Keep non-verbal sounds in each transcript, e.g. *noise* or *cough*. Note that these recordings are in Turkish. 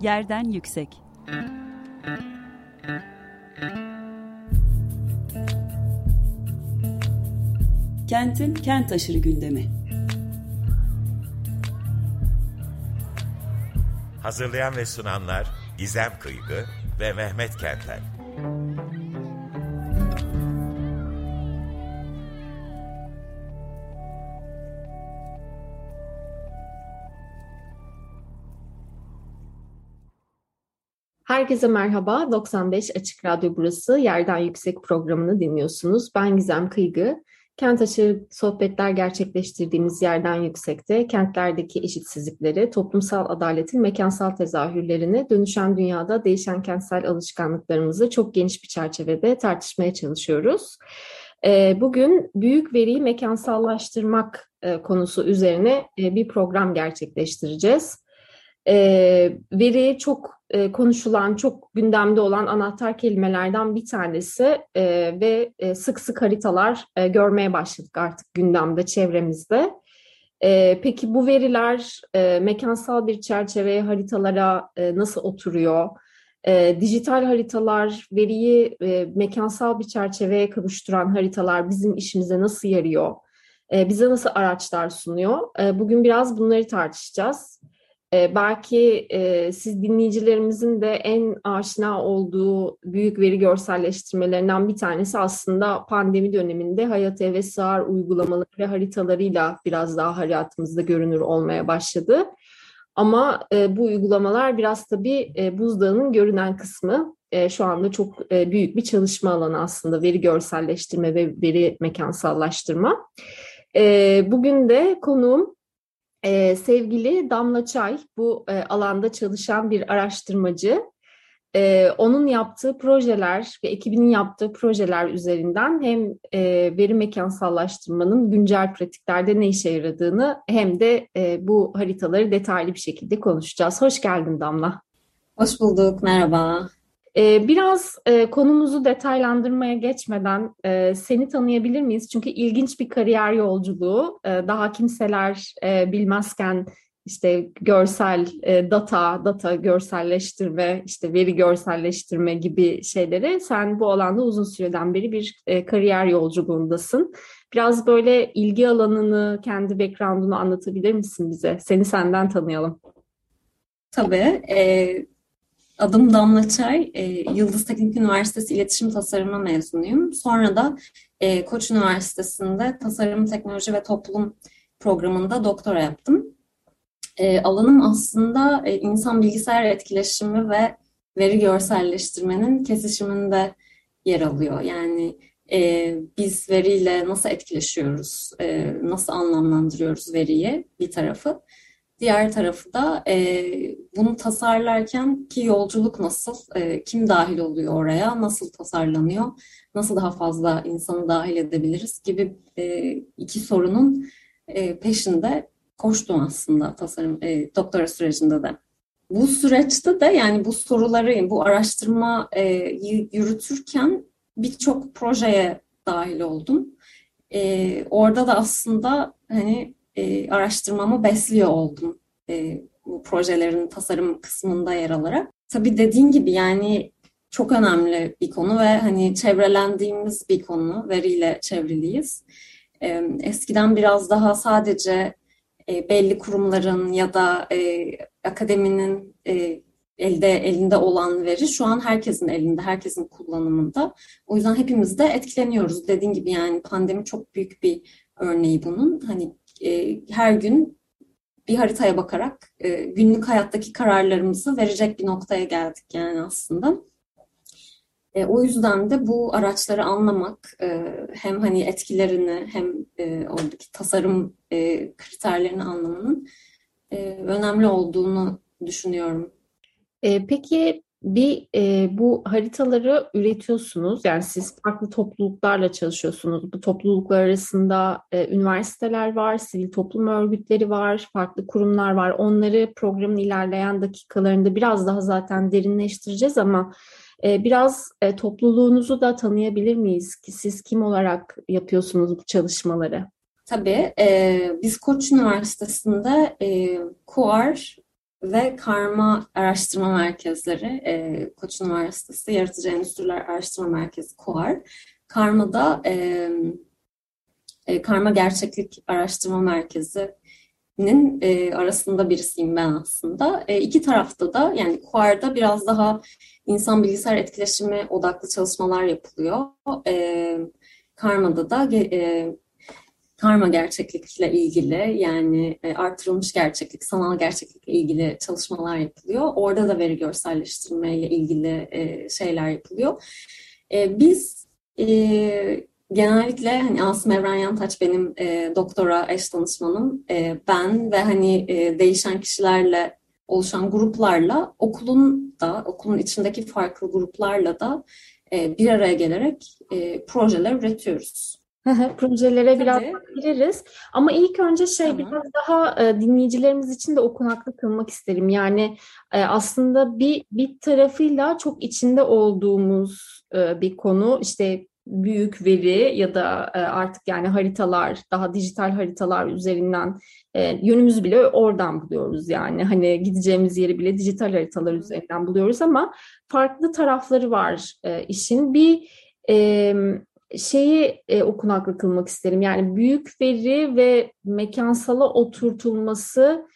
Yerden yüksek. Kentin kent aşırı gündemi. Hazırlayan ve sunanlar İzem Kıygı ve Mehmet Kentler. Herkese merhaba. 95 Açık Radyo burası. Yerden Yüksek programını dinliyorsunuz. Ben Gizem Kıygı. Kent aşırı sohbetler gerçekleştirdiğimiz yerden yüksekte kentlerdeki eşitsizlikleri, toplumsal adaletin mekansal tezahürlerini, dönüşen dünyada değişen kentsel alışkanlıklarımızı çok geniş bir çerçevede tartışmaya çalışıyoruz. Ee, bugün büyük veriyi mekansallaştırmak e, konusu üzerine e, bir program gerçekleştireceğiz. Ee, veri çok e, konuşulan, çok gündemde olan anahtar kelimelerden bir tanesi e, ve e, sık sık haritalar e, görmeye başladık artık gündemde, çevremizde. E, peki bu veriler e, mekansal bir çerçeveye, haritalara e, nasıl oturuyor? E, dijital haritalar, veriyi e, mekansal bir çerçeveye kavuşturan haritalar bizim işimize nasıl yarıyor? E, bize nasıl araçlar sunuyor? E, bugün biraz bunları tartışacağız. Ee, belki e, siz dinleyicilerimizin de en aşina olduğu büyük veri görselleştirmelerinden bir tanesi aslında pandemi döneminde hayat eve sığar uygulamaları ve haritalarıyla biraz daha hayatımızda görünür olmaya başladı. Ama e, bu uygulamalar biraz tabii e, buzdağının görünen kısmı. E, şu anda çok e, büyük bir çalışma alanı aslında veri görselleştirme ve veri mekansallaştırma. E, bugün de konuğum ee, sevgili Damla Çay, bu e, alanda çalışan bir araştırmacı. Ee, onun yaptığı projeler ve ekibinin yaptığı projeler üzerinden hem e, veri mekansallaştırmanın güncel pratiklerde ne işe yaradığını hem de e, bu haritaları detaylı bir şekilde konuşacağız. Hoş geldin Damla. Hoş bulduk, merhaba. Ee, biraz e, konumuzu detaylandırmaya geçmeden e, seni tanıyabilir miyiz? Çünkü ilginç bir kariyer yolculuğu. E, daha kimseler bilmezken işte görsel data, data görselleştirme, işte veri görselleştirme gibi şeyleri sen bu alanda uzun süreden beri bir kariyer yolculuğundasın. Biraz böyle ilgi alanını, kendi background'unu anlatabilir misin bize? Seni senden tanıyalım. Tabii. E, Adım Damla Çay, e, Yıldız Teknik Üniversitesi İletişim Tasarımı mezunuyum. Sonra da e, Koç Üniversitesi'nde Tasarım, Teknoloji ve Toplum programında doktora yaptım. E, alanım aslında e, insan bilgisayar etkileşimi ve veri görselleştirmenin kesişiminde yer alıyor. Yani e, biz veriyle nasıl etkileşiyoruz, e, nasıl anlamlandırıyoruz veriyi bir tarafı. Diğer tarafı da e, bunu tasarlarken ki yolculuk nasıl, e, kim dahil oluyor oraya, nasıl tasarlanıyor, nasıl daha fazla insanı dahil edebiliriz gibi e, iki sorunun e, peşinde koştum aslında tasarım e, doktora sürecinde de. Bu süreçte de yani bu soruları, bu araştırma e, yürütürken birçok projeye dahil oldum. E, orada da aslında hani e, araştırmamı besliyor oldum e, bu projelerin tasarım kısmında yer alarak. Tabii dediğin gibi yani çok önemli bir konu ve hani çevrelendiğimiz bir konu, veriyle çevriliyiz. E, eskiden biraz daha sadece e, belli kurumların ya da e, akademinin e, elde elinde olan veri şu an herkesin elinde, herkesin kullanımında. O yüzden hepimiz de etkileniyoruz. Dediğin gibi yani pandemi çok büyük bir örneği bunun. Hani e, her gün bir haritaya bakarak e, günlük hayattaki kararlarımızı verecek bir noktaya geldik yani aslında. E, o yüzden de bu araçları anlamak e, hem hani etkilerini hem e, oradaki tasarım e, kriterlerini anlamanın e, önemli olduğunu düşünüyorum. E, peki bir e, bu haritaları üretiyorsunuz. Yani siz farklı topluluklarla çalışıyorsunuz. Bu topluluklar arasında e, üniversiteler var, sivil toplum örgütleri var, farklı kurumlar var. Onları programın ilerleyen dakikalarında biraz daha zaten derinleştireceğiz ama e, biraz e, topluluğunuzu da tanıyabilir miyiz? Ki siz kim olarak yapıyorsunuz bu çalışmaları? Tabii. E, biz Koç Üniversitesi'nde e, KUAR ve karma araştırma merkezleri, e, Koç Üniversitesi Yaratıcı Endüstriler Araştırma Merkezi KOAR. Karma'da e, e, Karma Gerçeklik Araştırma Merkezi'nin e, arasında birisiyim ben aslında. E, iki tarafta da yani KOAR'da biraz daha insan bilgisayar etkileşimi odaklı çalışmalar yapılıyor. E, Karma'da da e, karma gerçeklikle ilgili yani e, artırılmış gerçeklik, sanal gerçeklikle ilgili çalışmalar yapılıyor. Orada da veri görselleştirmeyle ilgili e, şeyler yapılıyor. E, biz e, genellikle hani Asım Evren Yantaç benim doktora eş danışmanım. Ben ve hani değişen kişilerle oluşan gruplarla okulun da okulun içindeki farklı gruplarla da bir araya gelerek projeler üretiyoruz. Projelere biraz gireriz. Ama ilk önce şey tamam. biraz daha e, dinleyicilerimiz için de okunaklı kılmak isterim. Yani e, aslında bir bir tarafıyla çok içinde olduğumuz e, bir konu. İşte büyük veri ya da e, artık yani haritalar, daha dijital haritalar üzerinden e, yönümüzü bile oradan buluyoruz yani. Hani gideceğimiz yeri bile dijital haritalar üzerinden buluyoruz ama farklı tarafları var e, işin. Bir şeyi e, okunaklı kılmak isterim. Yani büyük veri ve mekansala oturtulması,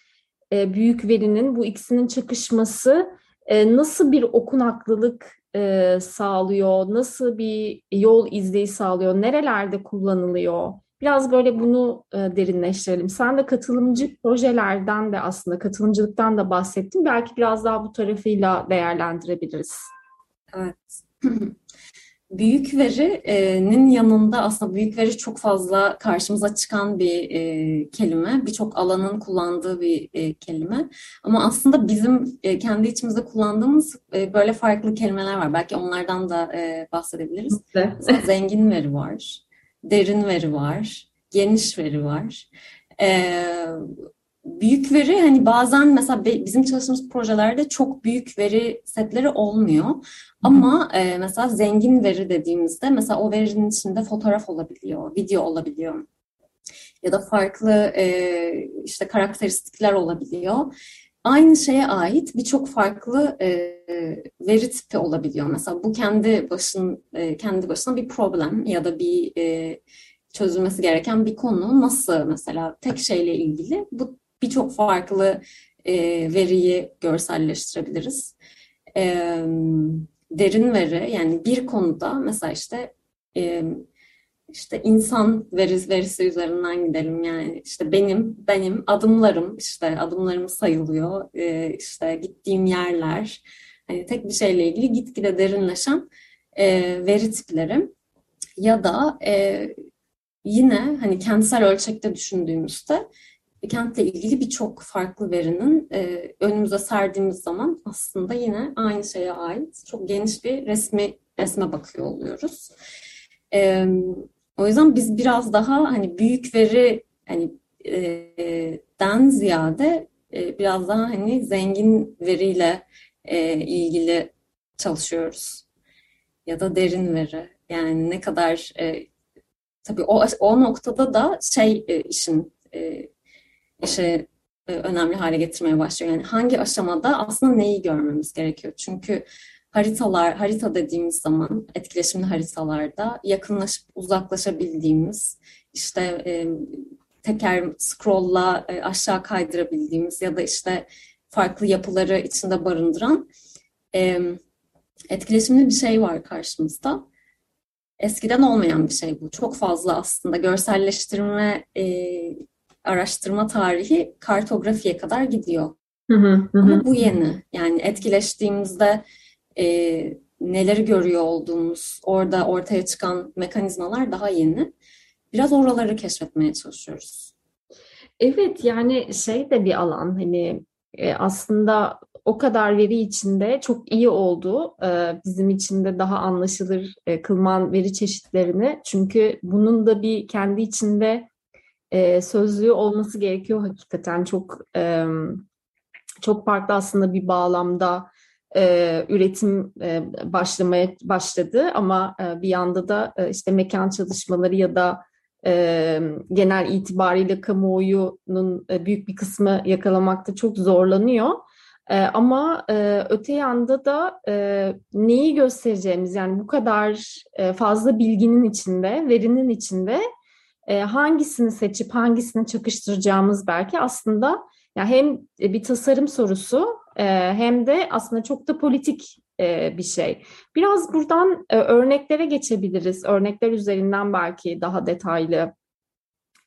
e, büyük verinin bu ikisinin çakışması e, nasıl bir okunaklılık e, sağlıyor, nasıl bir yol izleyi sağlıyor, nerelerde kullanılıyor? Biraz böyle bunu e, derinleştirelim. Sen de katılımcı projelerden de aslında katılımcılıktan da bahsettin. Belki biraz daha bu tarafıyla değerlendirebiliriz. Evet. *laughs* büyük verinin yanında aslında büyük veri çok fazla karşımıza çıkan bir e, kelime. Birçok alanın kullandığı bir e, kelime. Ama aslında bizim e, kendi içimizde kullandığımız e, böyle farklı kelimeler var. Belki onlardan da e, bahsedebiliriz. Evet. Zengin veri var, derin veri var, geniş veri var. E, büyük veri hani bazen mesela bizim çalıştığımız projelerde çok büyük veri setleri olmuyor. Ama e, mesela zengin veri dediğimizde mesela o verinin içinde fotoğraf olabiliyor, video olabiliyor ya da farklı e, işte karakteristikler olabiliyor. Aynı şeye ait birçok farklı e, veri tipi olabiliyor. Mesela bu kendi başın e, kendi başına bir problem ya da bir e, çözülmesi gereken bir konu. Nasıl mesela tek şeyle ilgili bu birçok farklı e, veriyi görselleştirebiliriz. E, derin veri yani bir konuda mesela işte e, işte insan verisi, verisi üzerinden gidelim. Yani işte benim benim adımlarım işte adımlarım sayılıyor. E, işte gittiğim yerler hani tek bir şeyle ilgili gitgide derinleşen e, veri tipleri ya da e, yine hani kentsel ölçekte düşündüğümüzde kentle ilgili birçok farklı verinin e, önümüze serdiğimiz zaman aslında yine aynı şeye ait çok geniş bir resmi resme bakıyor oluyoruz. E, o yüzden biz biraz daha hani büyük veri hani e, den ziyade e, biraz daha hani zengin veriyle e, ilgili çalışıyoruz ya da derin veri yani ne kadar e, tabii o o noktada da şey e, işin e, işe e, önemli hale getirmeye başlıyor. Yani hangi aşamada aslında neyi görmemiz gerekiyor? Çünkü haritalar, harita dediğimiz zaman etkileşimli haritalarda yakınlaşıp uzaklaşabildiğimiz, işte e, teker scroll'la e, aşağı kaydırabildiğimiz ya da işte farklı yapıları içinde barındıran e, etkileşimli bir şey var karşımızda. Eskiden olmayan bir şey bu. Çok fazla aslında görselleştirme e, araştırma tarihi kartografiye kadar gidiyor. Hı hı, hı. Ama bu yeni. Yani etkileştiğimizde e, neleri görüyor olduğumuz, orada ortaya çıkan mekanizmalar daha yeni. Biraz oraları keşfetmeye çalışıyoruz. Evet yani şey de bir alan hani e, aslında o kadar veri içinde çok iyi oldu e, bizim için de daha anlaşılır e, kılman veri çeşitlerini. Çünkü bunun da bir kendi içinde e, sözlüğü olması gerekiyor hakikaten çok e, çok farklı aslında bir bağlamda e, üretim e, başlamaya başladı ama e, bir yanda da e, işte mekan çalışmaları ya da e, genel itibariyle kamuoyunun e, büyük bir kısmı yakalamakta çok zorlanıyor. E, ama e, öte yanda da e, neyi göstereceğimiz yani bu kadar e, fazla bilginin içinde, verinin içinde e, hangisini seçip hangisini çakıştıracağımız belki aslında yani hem bir tasarım sorusu e, hem de aslında çok da politik e, bir şey. Biraz buradan e, örneklere geçebiliriz. Örnekler üzerinden belki daha detaylı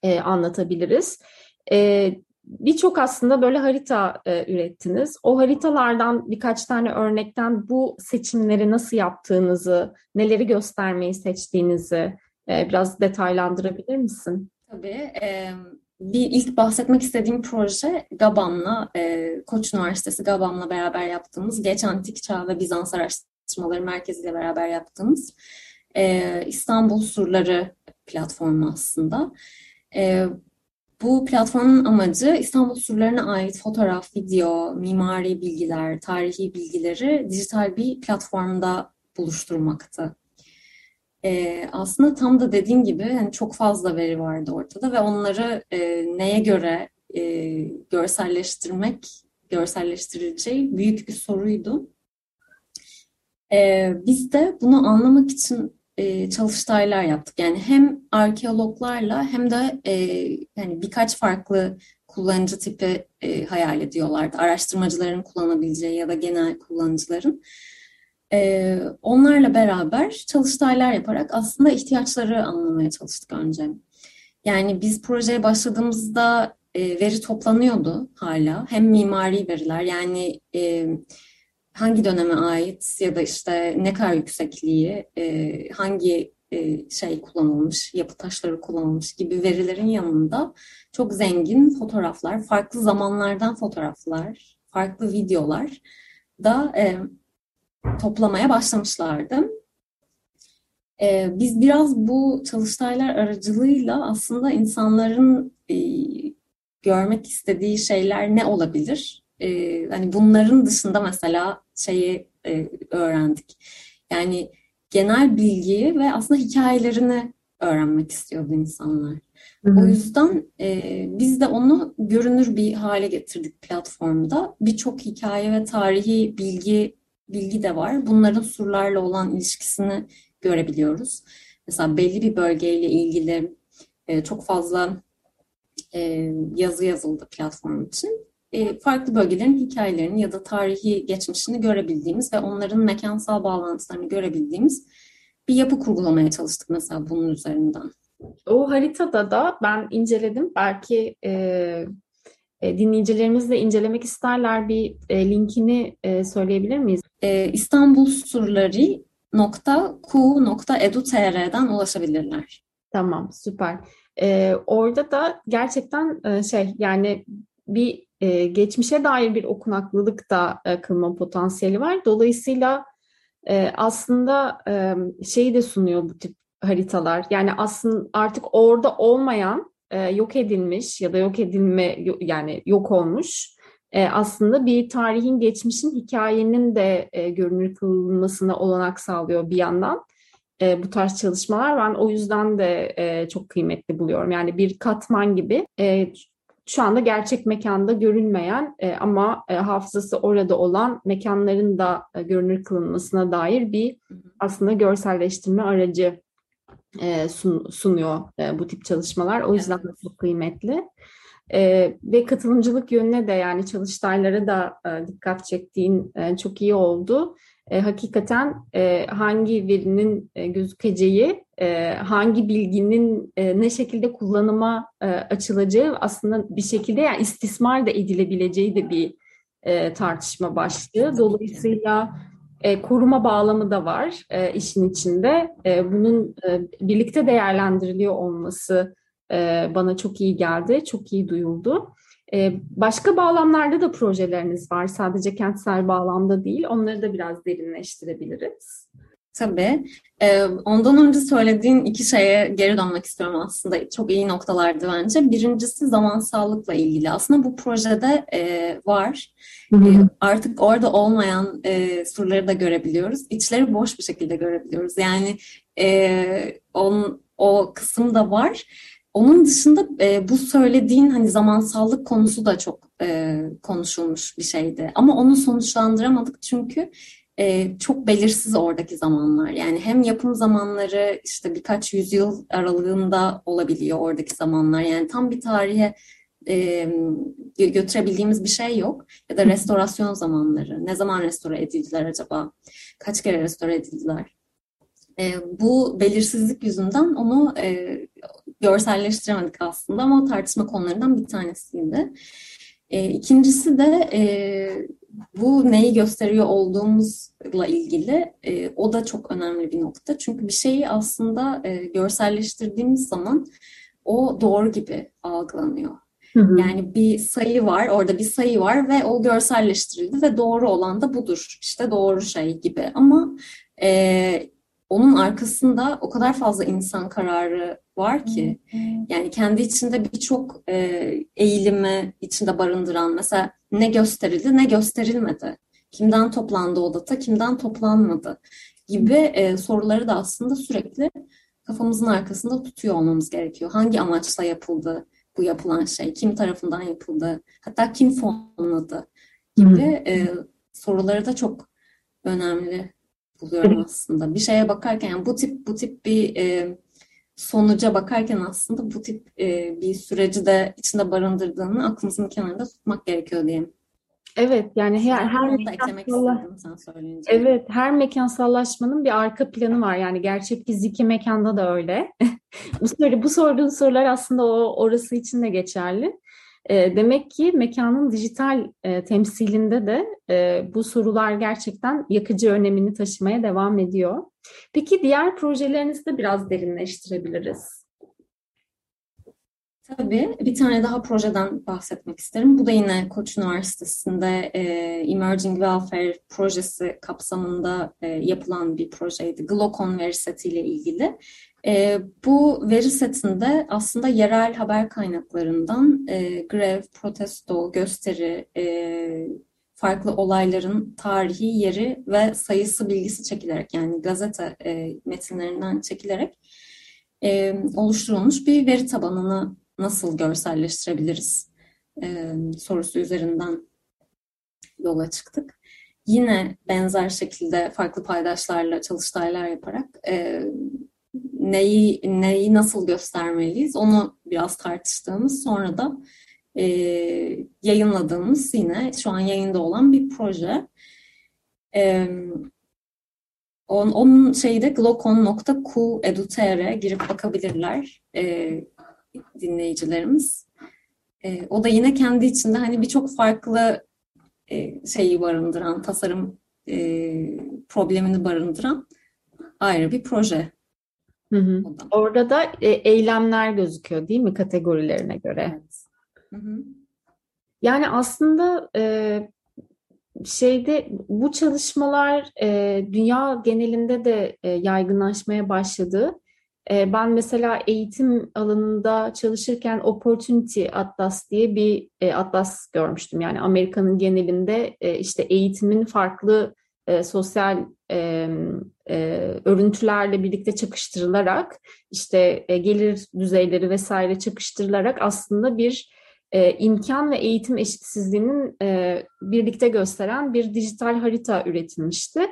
e, anlatabiliriz. E, Birçok aslında böyle harita e, ürettiniz. O haritalardan birkaç tane örnekten bu seçimleri nasıl yaptığınızı, neleri göstermeyi seçtiğinizi e, biraz detaylandırabilir misin? Tabii. E, bir ilk bahsetmek istediğim proje Gabam'la, e, Koç Üniversitesi Gabam'la beraber yaptığımız Geç Antik Çağ ve Bizans Araştırmaları Merkezi ile beraber yaptığımız e, İstanbul Surları platformu aslında. E, bu platformun amacı İstanbul surlarına ait fotoğraf, video, mimari bilgiler, tarihi bilgileri dijital bir platformda buluşturmaktı. Ee, aslında tam da dediğim gibi yani çok fazla veri vardı ortada ve onları e, neye göre e, görselleştirmek, görselleştirileceği büyük bir soruydu. Ee, biz de bunu anlamak için e, çalıştaylar yaptık. Yani hem arkeologlarla hem de e, yani birkaç farklı kullanıcı tipi e, hayal ediyorlardı. Araştırmacıların kullanabileceği ya da genel kullanıcıların. E, onlarla beraber çalıştaylar yaparak aslında ihtiyaçları anlamaya çalıştık önce. Yani biz projeye başladığımızda e, veri toplanıyordu hala. Hem mimari veriler yani e, hangi döneme ait ya da işte ne kadar yüksekliği, e, hangi e, şey kullanılmış, yapı taşları kullanılmış gibi verilerin yanında çok zengin fotoğraflar, farklı zamanlardan fotoğraflar, farklı videolar da e, toplamaya başlamışlardı. E, biz biraz bu çalıştaylar aracılığıyla aslında insanların e, görmek istediği şeyler ne olabilir? E, hani bunların dışında mesela şeyi e, öğrendik. Yani genel bilgiyi ve aslında hikayelerini öğrenmek istiyordu insanlar. Hı hı. O yüzden e, biz de onu görünür bir hale getirdik platformda. Birçok hikaye ve tarihi bilgi bilgi de var. Bunların surlarla olan ilişkisini görebiliyoruz. Mesela belli bir bölgeyle ilgili e, çok fazla e, yazı yazıldı platform için. E, farklı bölgelerin hikayelerini ya da tarihi geçmişini görebildiğimiz ve onların mekansal bağlantılarını görebildiğimiz bir yapı kurgulamaya çalıştık mesela bunun üzerinden. O haritada da ben inceledim. Belki e, dinleyicilerimiz de incelemek isterler. Bir e, linkini e, söyleyebilir miyiz? E, İstanbul Surları.ku.edu.tr'den ulaşabilirler. Tamam, süper. E, orada da gerçekten e, şey yani bir e, geçmişe dair bir okunaklılık da e, kılma potansiyeli var. Dolayısıyla e, aslında e, şeyi de sunuyor bu tip haritalar. Yani aslında artık orada olmayan, e, yok edilmiş ya da yok edilme yani yok olmuş e, aslında bir tarihin geçmişin hikayenin de e, görünür kılınmasına olanak sağlıyor bir yandan. E, bu tarz çalışmalar ben o yüzden de e, çok kıymetli buluyorum. Yani bir katman gibi e, şu anda gerçek mekanda görünmeyen e, ama e, hafızası orada olan mekanların da e, görünür kılınmasına dair bir aslında görselleştirme aracı e, sun, sunuyor e, bu tip çalışmalar. O yüzden evet. çok kıymetli. E, ve katılımcılık yönüne de yani çalıştaylara da e, dikkat çektiğin e, çok iyi oldu e, hakikaten e, hangi verinin e, gözükeceği, e, hangi bilginin e, ne şekilde kullanıma e, açılacağı aslında bir şekilde yani istismar da edilebileceği de bir e, tartışma başlığı. Dolayısıyla e, koruma bağlamı da var e, işin içinde. E, bunun e, birlikte değerlendiriliyor olması e, bana çok iyi geldi, çok iyi duyuldu. Ee, başka bağlamlarda da projeleriniz var. Sadece kentsel bağlamda değil. Onları da biraz derinleştirebiliriz. Tabii. Ee, ondan önce söylediğin iki şeye geri dönmek istiyorum aslında. Çok iyi noktalardı bence. Birincisi zamansallıkla ilgili. Aslında bu projede e, var. Hı hı. E, artık orada olmayan e, surları da görebiliyoruz. İçleri boş bir şekilde görebiliyoruz. Yani e, on, o kısım da var. onun dışında e, bu söylediğin hani zamansallık konusu da çok e, konuşulmuş bir şeydi. Ama onu sonuçlandıramadık çünkü e, çok belirsiz oradaki zamanlar. Yani hem yapım zamanları işte birkaç yüzyıl aralığında olabiliyor oradaki zamanlar. Yani tam bir tarihe e, götürebildiğimiz bir şey yok. Ya da restorasyon zamanları. Ne zaman restore edildiler acaba? Kaç kere restore edildiler? E, bu belirsizlik yüzünden onu e, görselleştiremedik aslında ama o tartışma konularından bir tanesiydi. E, ikincisi de e, bu neyi gösteriyor olduğumuzla ilgili e, o da çok önemli bir nokta. Çünkü bir şeyi aslında e, görselleştirdiğimiz zaman o doğru gibi algılanıyor. Hı hı. Yani bir sayı var, orada bir sayı var ve o görselleştirildi ve doğru olan da budur. İşte doğru şey gibi. Ama e, onun arkasında o kadar fazla insan kararı var ki yani kendi içinde birçok e, eğilimi içinde barındıran mesela ne gösterildi ne gösterilmedi kimden toplandı o data kimden toplanmadı gibi e, soruları da aslında sürekli kafamızın arkasında tutuyor olmamız gerekiyor. Hangi amaçla yapıldı bu yapılan şey? Kim tarafından yapıldı? Hatta kim fonladı? Gibi e, soruları da çok önemli buluyorum aslında. Bir şeye bakarken yani bu tip bu tip bir e, sonuca bakarken aslında bu tip e, bir süreci de içinde barındırdığını aklımızın kenarında tutmak gerekiyor diyeyim. Evet yani her, her mekansalla... Evet her mekansallaşmanın bir arka planı var. Yani gerçek fiziki mekanda da öyle. *laughs* bu, soru, bu sorduğun sorular aslında o orası için de geçerli. E, demek ki mekanın dijital e, temsilinde de e, bu sorular gerçekten yakıcı önemini taşımaya devam ediyor. Peki diğer projelerinizi de biraz derinleştirebiliriz. Tabii. Bir tane daha projeden bahsetmek isterim. Bu da yine Koç Üniversitesi'nde e, Emerging Welfare projesi kapsamında e, yapılan bir projeydi. Glocon veri setiyle ilgili. E, bu veri setinde aslında yerel haber kaynaklarından e, grev, protesto, gösteri, e, farklı olayların tarihi, yeri ve sayısı bilgisi çekilerek yani gazete e, metinlerinden çekilerek e, oluşturulmuş bir veri tabanını nasıl görselleştirebiliriz e, sorusu üzerinden yola çıktık. Yine benzer şekilde farklı paydaşlarla çalıştaylar yaparak e, neyi neyi nasıl göstermeliyiz onu biraz tartıştığımız sonra da e, yayınladığımız yine şu an yayında olan bir proje. E, on, onun şeyde glocon.cu.edu.tr'e girip bakabilirler e, dinleyicilerimiz. E, o da yine kendi içinde hani birçok farklı e, şeyi barındıran, tasarım e, problemini barındıran ayrı bir proje. Hı hı. Orada da e, eylemler gözüküyor değil mi kategorilerine göre? Evet. Hı hı. Yani aslında e, şeyde bu çalışmalar e, dünya genelinde de e, yaygınlaşmaya başladı. E, ben mesela eğitim alanında çalışırken Opportunity Atlas diye bir e, atlas görmüştüm. Yani Amerika'nın genelinde e, işte eğitimin farklı e, sosyal örüntülerle birlikte çakıştırılarak işte gelir düzeyleri vesaire çakıştırılarak aslında bir imkan ve eğitim eşitsizliğinin birlikte gösteren bir dijital harita üretilmişti.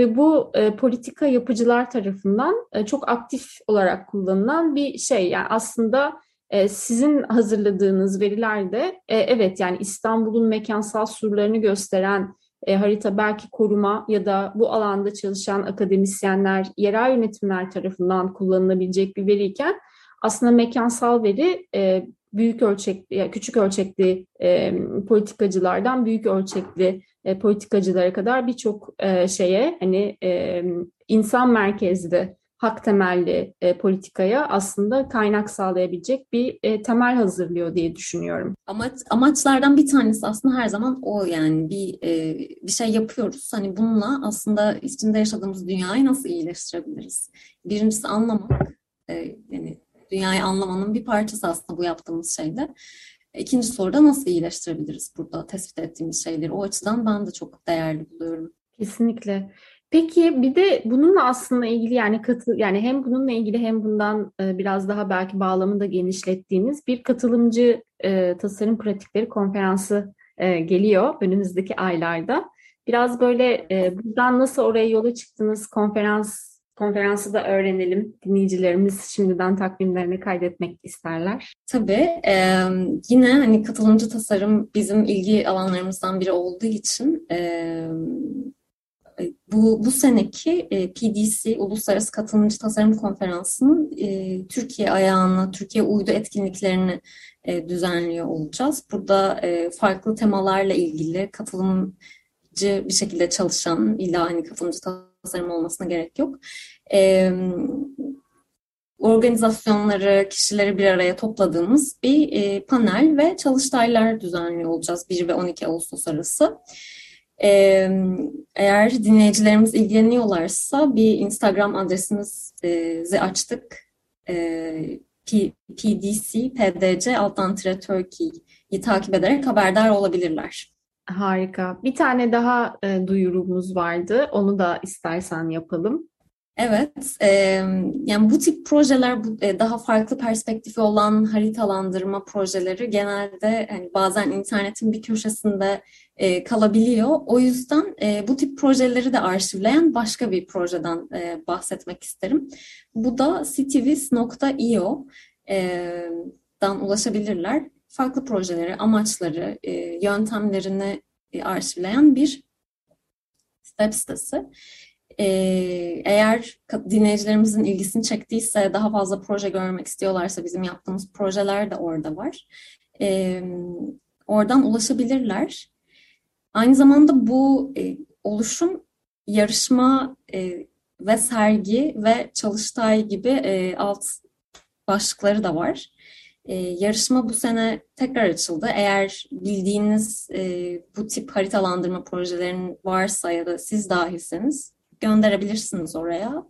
Ve bu e, politika yapıcılar tarafından e, çok aktif olarak kullanılan bir şey. Yani aslında e, sizin hazırladığınız verilerde e, evet yani İstanbul'un mekansal surlarını gösteren e, harita belki koruma ya da bu alanda çalışan akademisyenler, yerel yönetimler tarafından kullanılabilecek bir veriyken aslında mekansal veri e, büyük ölçekli, yani küçük ölçekli e, politikacılardan büyük ölçekli e, politikacılara kadar birçok e, şeye hani e, insan merkezli hak temelli e, politikaya aslında kaynak sağlayabilecek bir e, temel hazırlıyor diye düşünüyorum. Amaç, amaçlardan bir tanesi aslında her zaman o yani bir e, bir şey yapıyoruz. Hani bununla aslında içinde yaşadığımız dünyayı nasıl iyileştirebiliriz? Birincisi anlamak. E, yani dünyayı anlamanın bir parçası aslında bu yaptığımız şeyde. İkinci soruda nasıl iyileştirebiliriz burada tespit ettiğimiz şeyleri? O açıdan ben de çok değerli buluyorum. Kesinlikle. Peki bir de bununla aslında ilgili yani katı yani hem bununla ilgili hem bundan e, biraz daha belki bağlamını da genişlettiğiniz bir katılımcı e, tasarım pratikleri konferansı e, geliyor önümüzdeki aylarda. Biraz böyle e, buradan nasıl oraya yola çıktınız konferans konferansı da öğrenelim. Dinleyicilerimiz şimdiden takvimlerine kaydetmek isterler. Tabii. E, yine hani katılımcı tasarım bizim ilgi alanlarımızdan biri olduğu için e, bu, bu seneki e, PDC Uluslararası Katılımcı Tasarım Konferansı'nın e, Türkiye ayağını, Türkiye uydu etkinliklerini e, düzenliyor olacağız. Burada e, farklı temalarla ilgili katılımcı bir şekilde çalışan, illa hani katılımcı tasarım olmasına gerek yok. E, organizasyonları, kişileri bir araya topladığımız bir e, panel ve çalıştaylar düzenliyor olacağız 1 ve 12 Ağustos arası. Eğer dinleyicilerimiz ilgileniyorlarsa bir Instagram adresimizi açtık. PDC, PDC alttan tire takip ederek haberdar olabilirler. Harika. Bir tane daha e, duyurumuz vardı. Onu da istersen yapalım. Evet, e, yani bu tip projeler bu, e, daha farklı perspektifi olan haritalandırma projeleri genelde hani bazen internetin bir köşesinde e, kalabiliyor. O yüzden e, bu tip projeleri de arşivleyen başka bir projeden e, bahsetmek isterim. Bu da cityviz.io e, dan ulaşabilirler. Farklı projeleri, amaçları, e, yöntemlerini e, arşivleyen bir web sitesi. Ee, eğer dinleyicilerimizin ilgisini çektiyse, daha fazla proje görmek istiyorlarsa bizim yaptığımız projeler de orada var. Ee, oradan ulaşabilirler. Aynı zamanda bu e, oluşum yarışma e, ve sergi ve çalıştay gibi e, alt başlıkları da var. E, yarışma bu sene tekrar açıldı. Eğer bildiğiniz e, bu tip haritalandırma projelerinin varsa ya da siz dahilseniz gönderebilirsiniz oraya.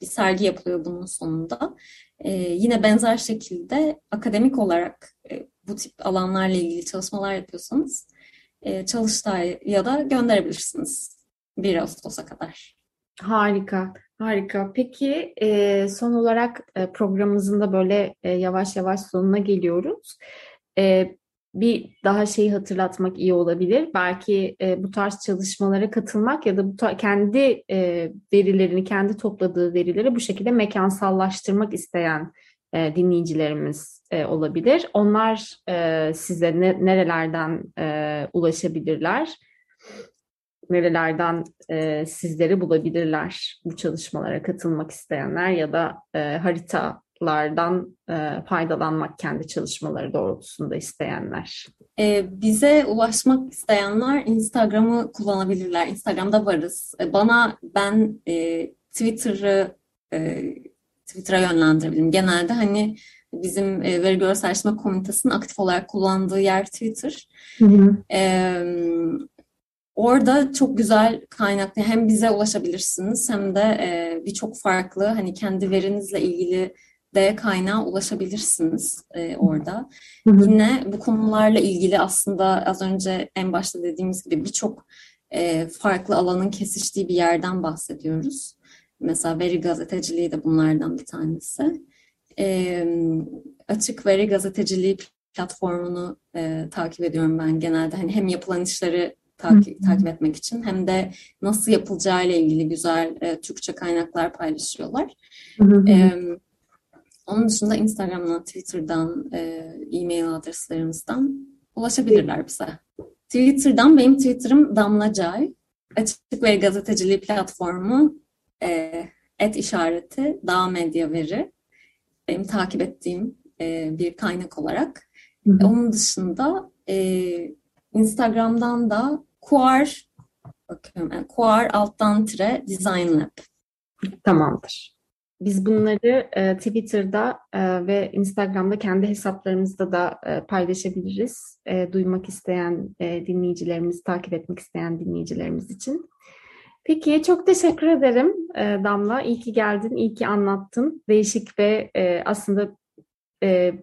Bir sergi yapılıyor bunun sonunda. Ee, yine benzer şekilde akademik olarak e, bu tip alanlarla ilgili çalışmalar yapıyorsanız e, Çalıştay'a da gönderebilirsiniz 1 Ağustos'a kadar. Harika, harika. Peki e, son olarak e, programımızın da böyle e, yavaş yavaş sonuna geliyoruz. E, bir daha şeyi hatırlatmak iyi olabilir. Belki e, bu tarz çalışmalara katılmak ya da bu kendi e, verilerini, kendi topladığı verileri bu şekilde mekansallaştırmak isteyen e, dinleyicilerimiz e, olabilir. Onlar e, size ne, nerelerden e, ulaşabilirler? Nerelerden e, sizleri bulabilirler bu çalışmalara katılmak isteyenler ya da e, harita kaynaklardan e, faydalanmak kendi çalışmaları doğrultusunda isteyenler? E, bize ulaşmak isteyenler Instagram'ı kullanabilirler. Instagram'da varız. E, bana ben e, Twitter'ı e, Twitter'a yönlendirebilirim. Genelde hani bizim e, veri görsel araştırma komitesinin aktif olarak kullandığı yer Twitter. Hı hı. E, orada çok güzel kaynaklı hem bize ulaşabilirsiniz hem de e, birçok farklı hani kendi verinizle ilgili de kaynağa ulaşabilirsiniz e, orada. Hı hı. Yine bu konularla ilgili aslında az önce en başta dediğimiz gibi birçok e, farklı alanın kesiştiği bir yerden bahsediyoruz. Mesela veri gazeteciliği de bunlardan bir tanesi. E, açık veri gazeteciliği platformunu e, takip ediyorum ben genelde. Hani hem yapılan işleri takip, takip etmek için hem de nasıl yapılacağı ile ilgili güzel e, Türkçe kaynaklar paylaşıyorlar. Hı hı. E, onun dışında Instagram'dan, Twitter'dan, e, e-mail adreslerimizden ulaşabilirler bize. Twitter'dan benim Twitter'ım Damla Cay. Açık Veri Gazeteciliği platformu e, et işareti Dağ Medya Veri. Benim takip ettiğim e, bir kaynak olarak. Hı hı. Onun dışında e, Instagram'dan da Kuar bakıyorum yani Kuar alttan tire Design Lab. Tamamdır. Biz bunları e, Twitter'da e, ve Instagram'da kendi hesaplarımızda da e, paylaşabiliriz. E, duymak isteyen e, dinleyicilerimiz, takip etmek isteyen dinleyicilerimiz için. Peki çok teşekkür ederim e, Damla. İyi ki geldin, iyi ki anlattın. Değişik ve e, aslında e,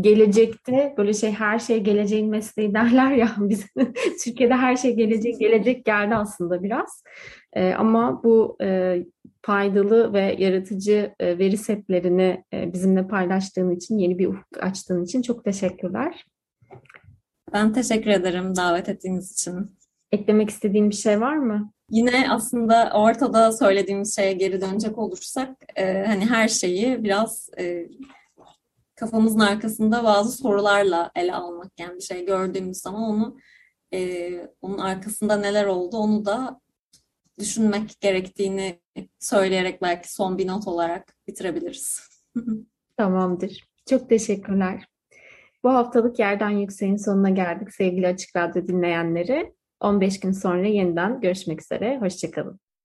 gelecekte böyle şey her şey geleceğin mesleği derler ya *laughs* biz Türkiye'de her şey gelecek gelecek geldi aslında biraz. E, ama bu e, faydalı ve yaratıcı e, veri setlerini e, bizimle paylaştığın için, yeni bir ufuk açtığın için çok teşekkürler. Ben teşekkür ederim davet ettiğiniz için. Eklemek istediğin bir şey var mı? Yine aslında ortada söylediğimiz şeye geri dönecek olursak e, hani her şeyi biraz e, kafamızın arkasında bazı sorularla ele almak yani bir şey gördüğümüz zaman onu e, onun arkasında neler oldu onu da düşünmek gerektiğini söyleyerek belki son bir not olarak bitirebiliriz. *laughs* Tamamdır. Çok teşekkürler. Bu haftalık Yerden Yüksek'in sonuna geldik sevgili Açık Radyo dinleyenleri. 15 gün sonra yeniden görüşmek üzere. Hoşçakalın.